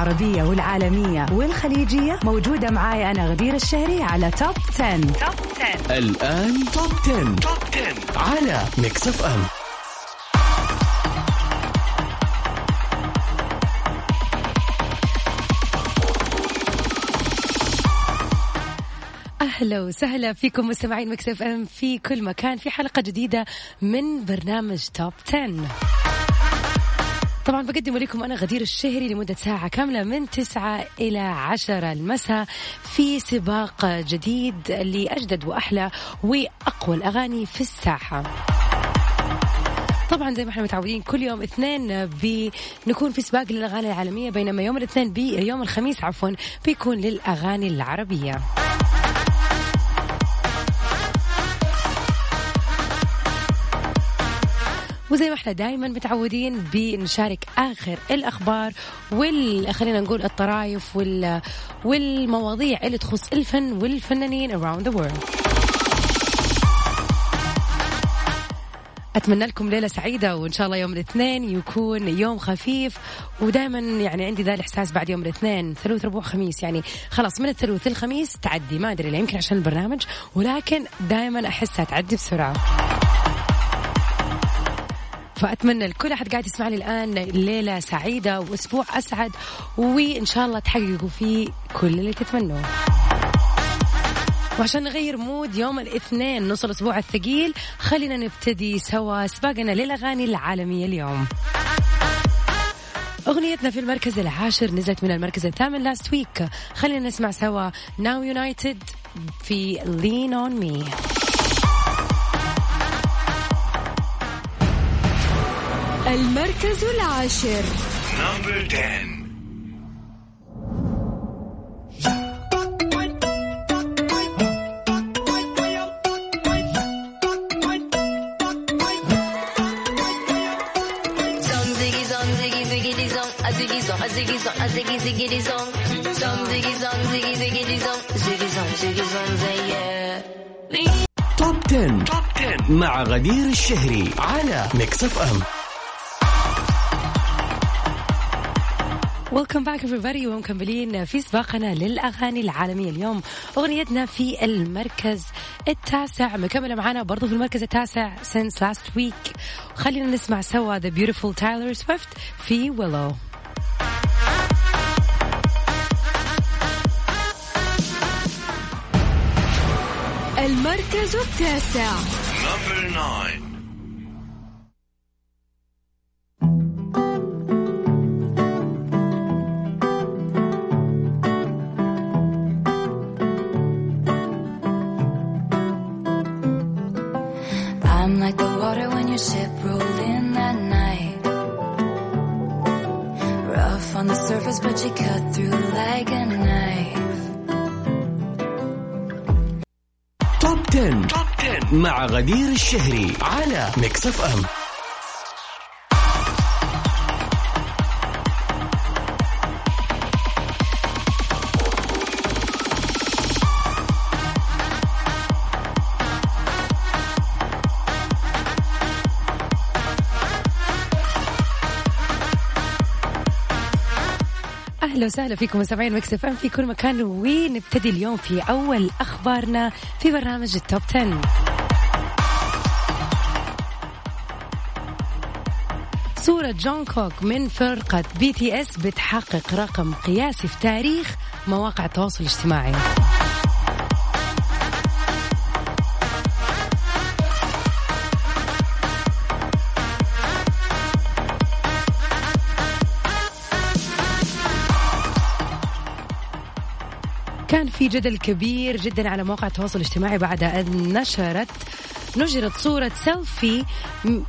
العربية والعالمية والخليجية. موجودة معاي أنا غدير الشهري على Top 10. Top 10 الآن Top 10. Top 10 على Mix FM أهلا وسهلا فيكم مستمعين Mix FM في كل مكان في حلقة جديدة من برنامج Top 10 طبعا بقدم لكم أنا غدير الشهري لمدة ساعة كاملة من تسعة إلى عشرة. المساء في سباق جديد لأجدد وأحلى وأقوى الأغاني في الساحة. طبعا زي ما إحنا متعودين كل يوم اثنين بنكون في سباق للأغاني العالمية بينما يوم الاثنين بي يوم الخميس عفوا بيكون للأغاني العربية. وزي ما إحنا دائما متعودين بنشارك آخر الأخبار وال خلينا نقول الطرايف وال والمواضيع اللي تخص الفن والفنانين around the world. أتمنى لكم ليلة سعيدة وإن شاء الله يوم الاثنين يكون يوم خفيف ودائما يعني عندي ذا الإحساس بعد يوم الاثنين ثلوث ربوع خميس. يعني خلاص من الثلوث الخميس تعدي ما أدري يمكن عشان البرنامج ولكن دائما أحسها تعدي بسرعة. فأتمنى لكل أحد قاعد يسمعني الآن ليلة سعيدة وأسبوع أسعد وإن شاء الله تحققوا فيه كل اللي تتمنوه. وعشان نغير mood يوم الاثنين نص الأسبوع الثقيل خلينا نبتدي سوا سباقنا للأغاني العالمية اليوم. أغنيتنا في المركز العاشر نزلت من المركز الثامن last week خلينا نسمع سوا Now United في Lean On Me المركز العاشر. Number 10 Top 10. Top 10 مع غدير الشهري على Mix FM welcome back everybody. ومكملين في سباقنا للأغاني العالمية اليوم. أغنيتنا في المركز التاسع. مكملة معنا برضو في المركز التاسع since last week. خلينا نسمع سوا the beautiful Taylor Swift في willow. المركز التاسع. Number 9 on the surface, but you cut through like a knife. Top 10. Top 10 مع غدير الشهري على Mix FM أهلا وسهلا فيكم مستمعين Mix FM في كل مكان. ونبتدي اليوم في أول أخبارنا في برنامج ال Top 10 صورة جون كوك من فرقة BTS بتحقق رقم قياسي في تاريخ مواقع التواصل الاجتماعي. في جدل كبير جدا على مواقع التواصل الاجتماعي بعد أن نشرت نشرت صورة سيلفي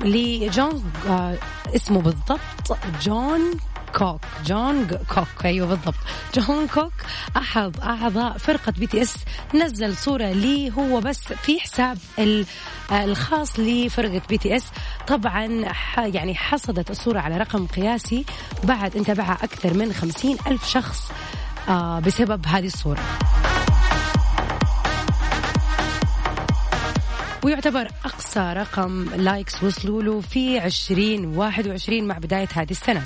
لجون آه اسمه بالضبط جون كوك. جون كوك أيوه بالضبط. جون كوك احد أعضاء فرقة BTS نزل صورة لي هو بس في حساب آه، الخاص لفرقة BTS. طبعا يعني حصدت الصورة على رقم قياسي بعد ان تابعها أكثر من خمسين ألف شخص. بسبب هذه الصورة. ويعتبر أقصى رقم لايكس وصلوا له في 2021 مع بداية هذه السنة.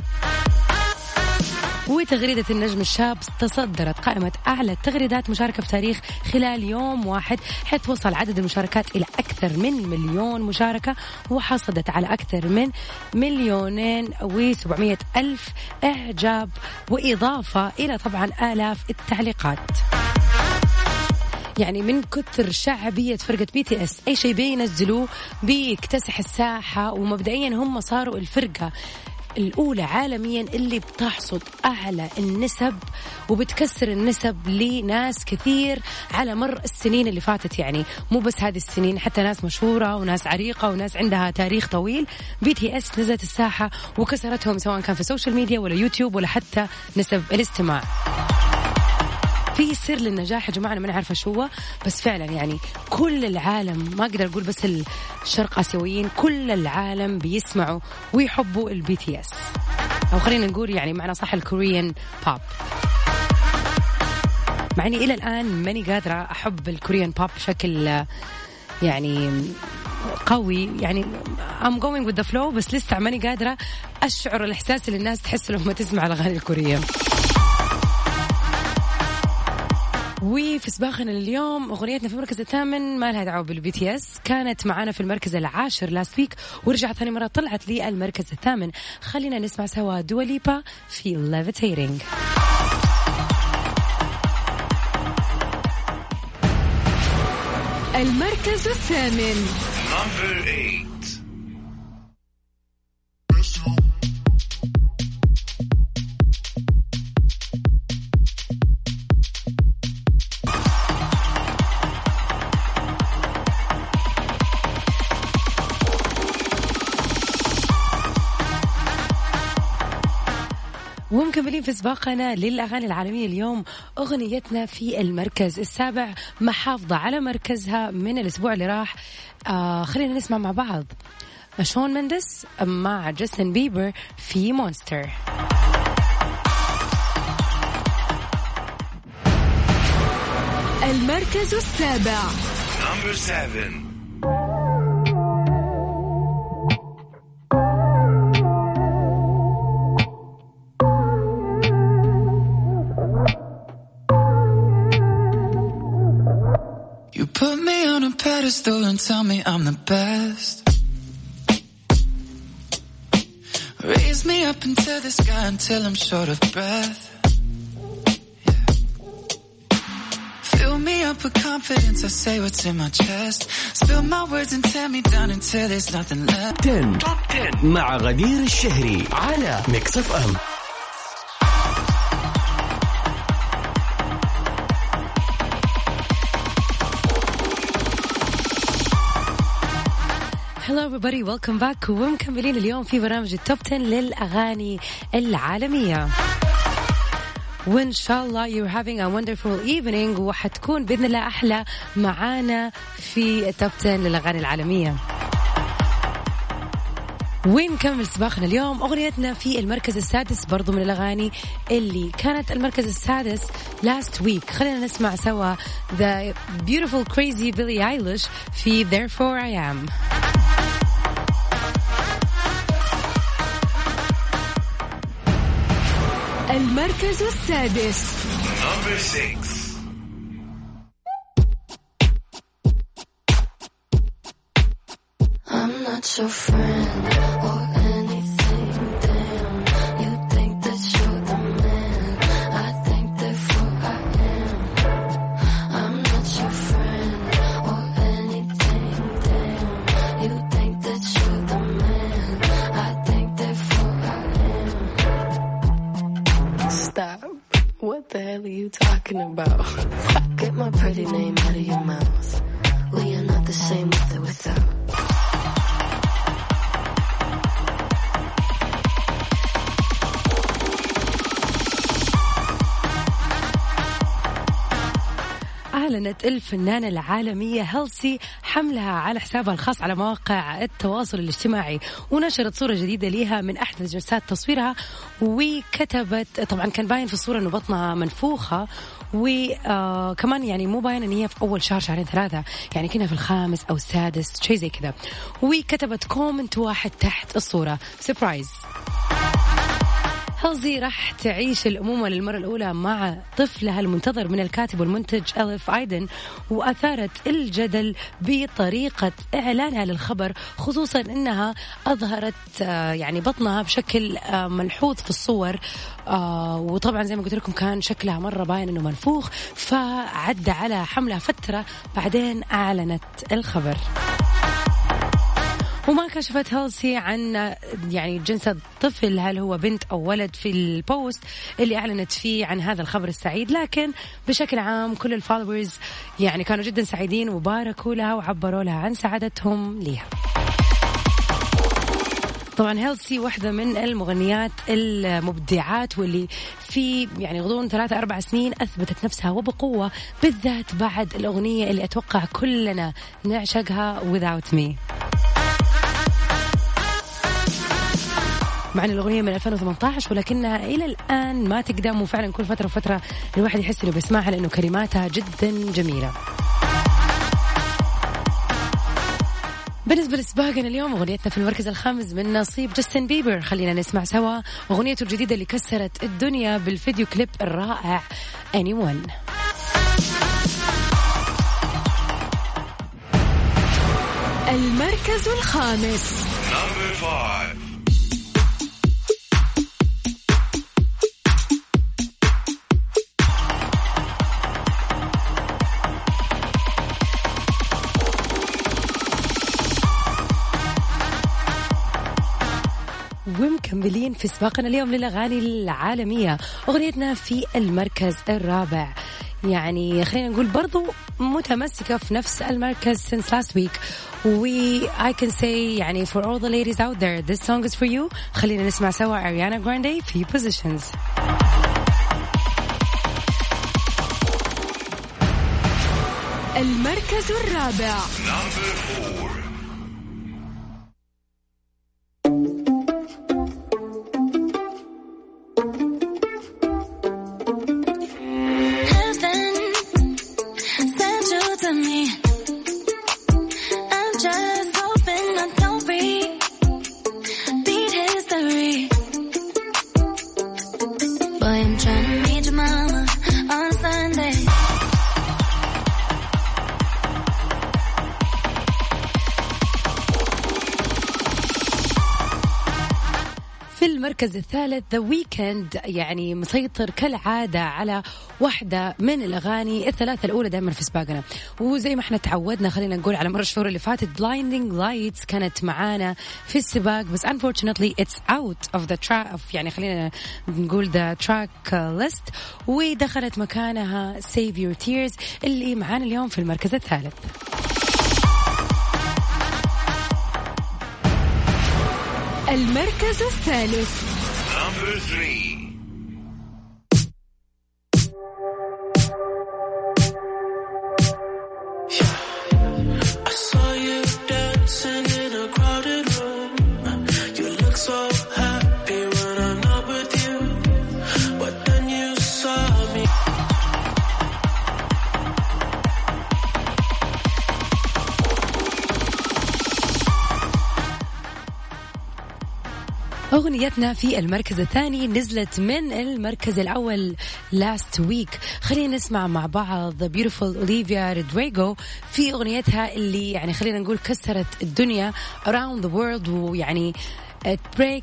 وتغريدة النجم الشاب تصدرت قائمة أعلى تغريدات مشاركة في تاريخ خلال يوم واحد حيث وصل عدد المشاركات إلى أكثر من مليون مشاركة وحصدت على أكثر من مليونين وسبعمية ألف إعجاب وإضافة إلى طبعا آلاف التعليقات. يعني من كثر شعبية فرقة BTS أي شيء بينزلوه بيكتسح الساحة ومبدئيا هم صاروا الفرقة الأولى عالميا اللي بتحصد أعلى النسب وبتكسر النسب لناس كثير على مر السنين اللي فاتت. يعني مو بس هذه السنين حتى ناس مشهورة وناس عريقة وناس عندها تاريخ طويل. BTS نزلت الساحة وكسرتهم سواء كان في ال social media ولا يوتيوب ولا حتى نسب الاستماع. في سر للنجاح يا جماعة أنا ما نعرف شو هو بس فعلا يعني كل العالم ما أقدر أقول بس الشرق آسيويين كل العالم بيسمعوا ويحبوا ال BTS أو خلينا نقول يعني معنا صح ال Korean pop مع إني إلى الآن ماني قادرة أحب ال Korean pop بشكل يعني قوي. يعني I'm going with the flow بس لسه ماني قادرة أشعر الإحساس اللي الناس تحس لما تسمع الأغاني الكورية. وفي سباقنا اليوم أغنيتنا في المركز الثامن ما لها دعوة بال BTS كانت معانا في المركز العاشر last week ورجعت ثاني مرة طلعت لي المركز الثامن. خلينا نسمع سوا Dua Lipa في ليفيتيرينج المركز الثامن. ومكملين في سباقنا للأغاني العالمية اليوم أغنيتنا في المركز السابع محافظة على مركزها من الأسبوع اللي راح. آه خلينا نسمع مع بعض. شون مندس مع جاستن بيبر في مونستر. المركز السابع. Number seven. pedestal and tell me I'm the best. Raise me up into the sky until I'm short of breath. Yeah. Fill me up with confidence, I say what's in my chest. Spill my words and tear me down until there's nothing left. 10 مع غدير الشهري على ميكس اف ام Everybody. Welcome back. ومكملين اليوم في برنامج التوب 10 للأغاني العالمية. وإن شاء الله you're having a wonderful evening وحتكون بإذن الله أحلى معانا في التوب 10 للأغاني العالمية. ونكمل سباقنا اليوم؟ أغنيتنا في المركز السادس برضو من الأغاني اللي كانت المركز السادس last week. خلينا نسمع سوا The Beautiful Crazy Billie Eilish في Therefore I Am. المركز السادس Number six. I'm not your friend أعلنت الفنانة العالمية Halsey حملها على حسابها الخاص على مواقع التواصل الاجتماعي ونشرت صورة جديدة لها من أحدث جلسات تصويرها وكتبت طبعا كان باين في الصورة أنه بطنها منفوخة وكمان يعني مو باين إن هي في أول شهر شهرين ثلاثة يعني كنا في الخامس أو السادس شيء زي كذا. وكتبت comment واحد تحت الصورة. Surprise Halsey راح تعيش الأمومة للمرة الأولى مع طفلها المنتظر من الكاتب والمنتج Alev Aydin وأثارت الجدل بطريقة إعلانها للخبر خصوصا أنها أظهرت آه، يعني بطنها بشكل آه، ملحوظ في الصور آه، وطبعا زي ما قلت لكم كان شكلها مرة باين أنه منفوخ فعدى على حملها فترة بعدين أعلنت الخبر. وما كشفت هالسي عن يعني جنس الطفل هل هو بنت أو ولد في البوست اللي أعلنت فيه عن هذا الخبر السعيد. لكن بشكل عام كل ال followers يعني كانوا جدا سعيدين وباركوا لها وعبروا لها عن سعادتهم ليها. طبعا Halsey واحدة من المغنيات المبدعات واللي في يعني غضون ثلاثة أربع سنين أثبتت نفسها وبقوة بالذات بعد الأغنية اللي أتوقع كلنا نعشقها Without Me. مع ان الأغنية من 2018 ولكنها إلى الآن ما تقدم وفعلا كل فترة وفترة الواحد يحس إنه بيسمعها لأنه كلماتها جدا جميلة. بالنسبة لسباقنا اليوم أغنيتنا في المركز الخامس من نصيب جاستن بيبر. خلينا نسمع سوا أغنيته الجديدة اللي كسرت الدنيا بالفيديو كليب الرائع Anyone. المركز الخامس. ومكملين في سباقنا اليوم للأغاني العالمية. أغنيتنا في المركز الرابع. يعني خلينا نقول برضو متمسكة في نفس المركز since last week. We I can say يعني for all the ladies out there this song is for you. خلينا نسمع سوا Ariana Grande في positions. المركز الرابع. Heaven في المركز الثالث The Weeknd يعني مسيطر كالعادة على واحدة من الأغاني الثلاثة الأولى دائما في سباقنا. وزي ما إحنا تعودنا خلينا نقول على مر الشهور اللي فاتت Blinding Lights كانت معانا في السباق بس unfortunately it's out of the track يعني خلينا نقول the track list. ودخلت مكانها save your tears اللي معانا اليوم في المركز الثالث. المركز الثالث. أغنيتنا في المركز الثاني نزلت من المركز الأول last week. خلينا نسمع مع بعض Beautiful Olivia Rodrigo في أغنيتها اللي يعني خلينا نقول كسرت الدنيا around the world ويعني break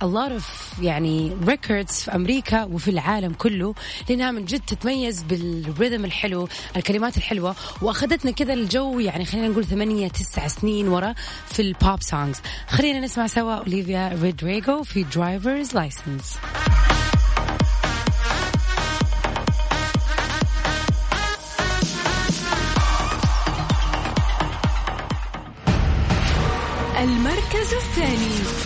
a lot of يعني records في أمريكا وفي العالم كله لأنها من جد تتميز بالرhythm الحلو الكلمات الحلوة وأخذتنا كذا الجو يعني خلينا نقول ثمانية تسع سنين ورا في ال pop songs خلينا نسمع سوا أوليفيا رودريغو في drivers license المركز الثاني.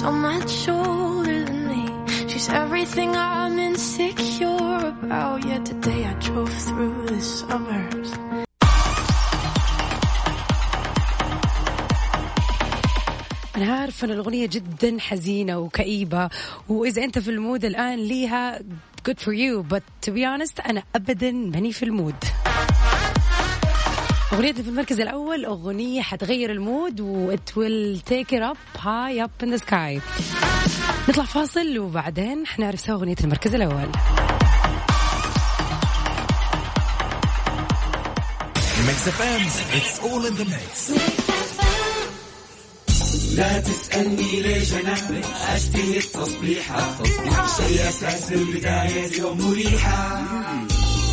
so much older than me. She's everything I'm insecure about. Yet today I drove through the suburbs. أنا عارفة أن الأغنية جدا حزينة وكئيبة وإذا أنت في ال mood الآن ليها good for you but to be honest أنا أبدا ماني في ال mood أغنيتنا في المركز الأول أغنية حتغير ال mood و it will take it up high up in the sky. نطلع فاصل وبعدين حنعرف سوا أغنية المركز الأول. Mix FM it's all in the mix لا تسألني ليش أنا أشتهي التصبيحة شيء أساس البداية يوم مريحة.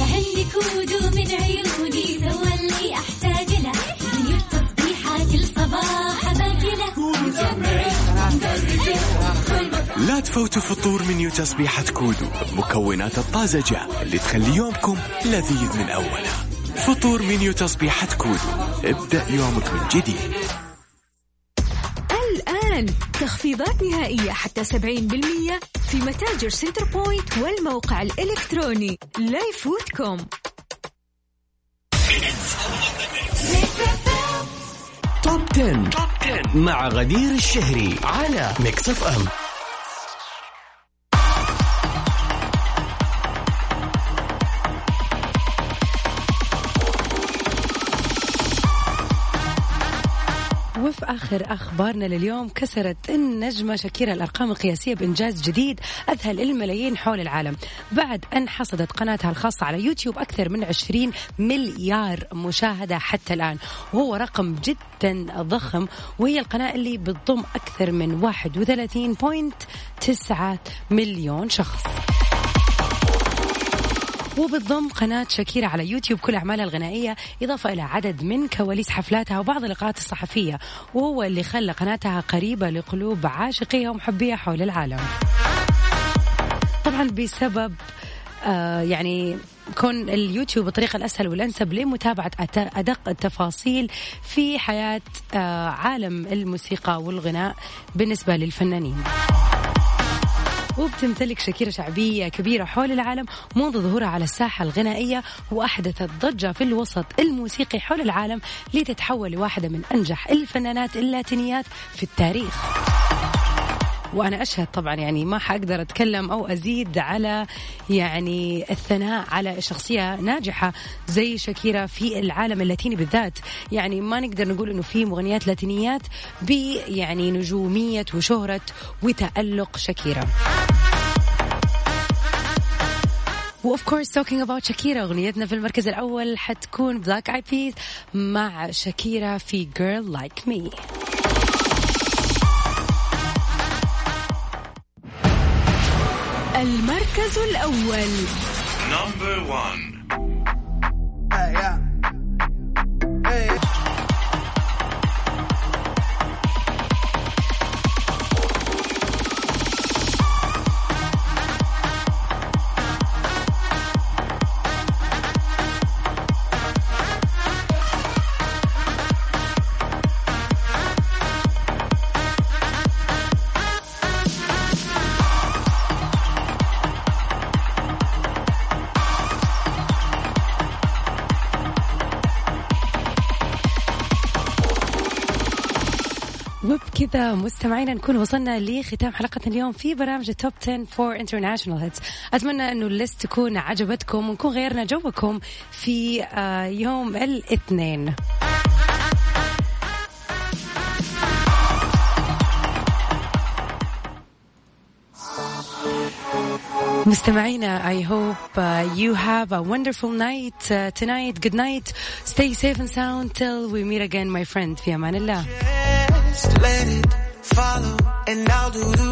فعندي كودو من عيوني سوا اللي أحتاج له. من التصبيحة كل صباح باكله لا تفوتوا فطور منيو تسبيحة كودو مكونات الطازجة اللي تخلي يومكم لذيذ من أوله فطور منيو تسبيحة كودو ابدأ يومك من جديد. الآن. تخفيضات نهائية حتى 70% في متاجر سنتر بوينت والموقع الإلكتروني لا يفوتكم Top 10. مع غدير الشهري على Mix FM. آخر أخبارنا لليوم كسرت النجمة شاكيرا الأرقام القياسية بإنجاز جديد أذهل الملايين حول العالم. بعد أن حصدت قناتها الخاصة على يوتيوب أكثر من 20 مليار مشاهدة حتى الآن. وهو رقم جدا ضخم وهي القناة اللي بتضم أكثر من 31.9 مليون شخص. وبتضم قناة شاكيرا على يوتيوب كل أعمالها الغنائية إضافة إلى عدد من كواليس حفلاتها وبعض اللقاءات الصحفية. وهو اللي خلى قناتها قريبة لقلوب عاشقيها ومحبيها حول العالم. طبعا بسبب آه يعني كون اليوتيوب الطريقة الأسهل والأنسب لمتابعة أدق التفاصيل في حياة آه عالم الموسيقى والغناء بالنسبة للفنانين. وبتمتلك شاكيرا شعبية كبيرة حول العالم منذ ظهورها على الساحة الغنائية وأحدثت ضجة في الوسط الموسيقي حول العالم لتتحول لواحدة من أنجح الفنانات اللاتينيات في التاريخ. وأنا أشهد طبعا يعني ما حقدر أتكلم أو أزيد على يعني الثناء على شخصية ناجحة زي شاكيرا في العالم اللاتيني بالذات. يعني ما نقدر نقول إنه في مغنيات لاتينيات ب يعني نجومية وشهرة وتألق شاكيرا. و of course talking about شاكيرا أغنيتنا في المركز الأول حتكون Black Eyed Peas مع شاكيرا في جيرل لايك مي المركز الأول. نمبر 1 وبكذا مستمعينا نكون وصلنا لختام حلقتنا اليوم في برامج ال Top 10 for international hits أتمنى انه ال list تكون عجبتكم ونكون غيرنا جوكم في آه، يوم الاثنين. مستمعينا I hope uh, you have a wonderful night uh, tonight. Good night. Stay safe and sound till we meet again my friend. في أمان الله. Just let it follow and I'll do the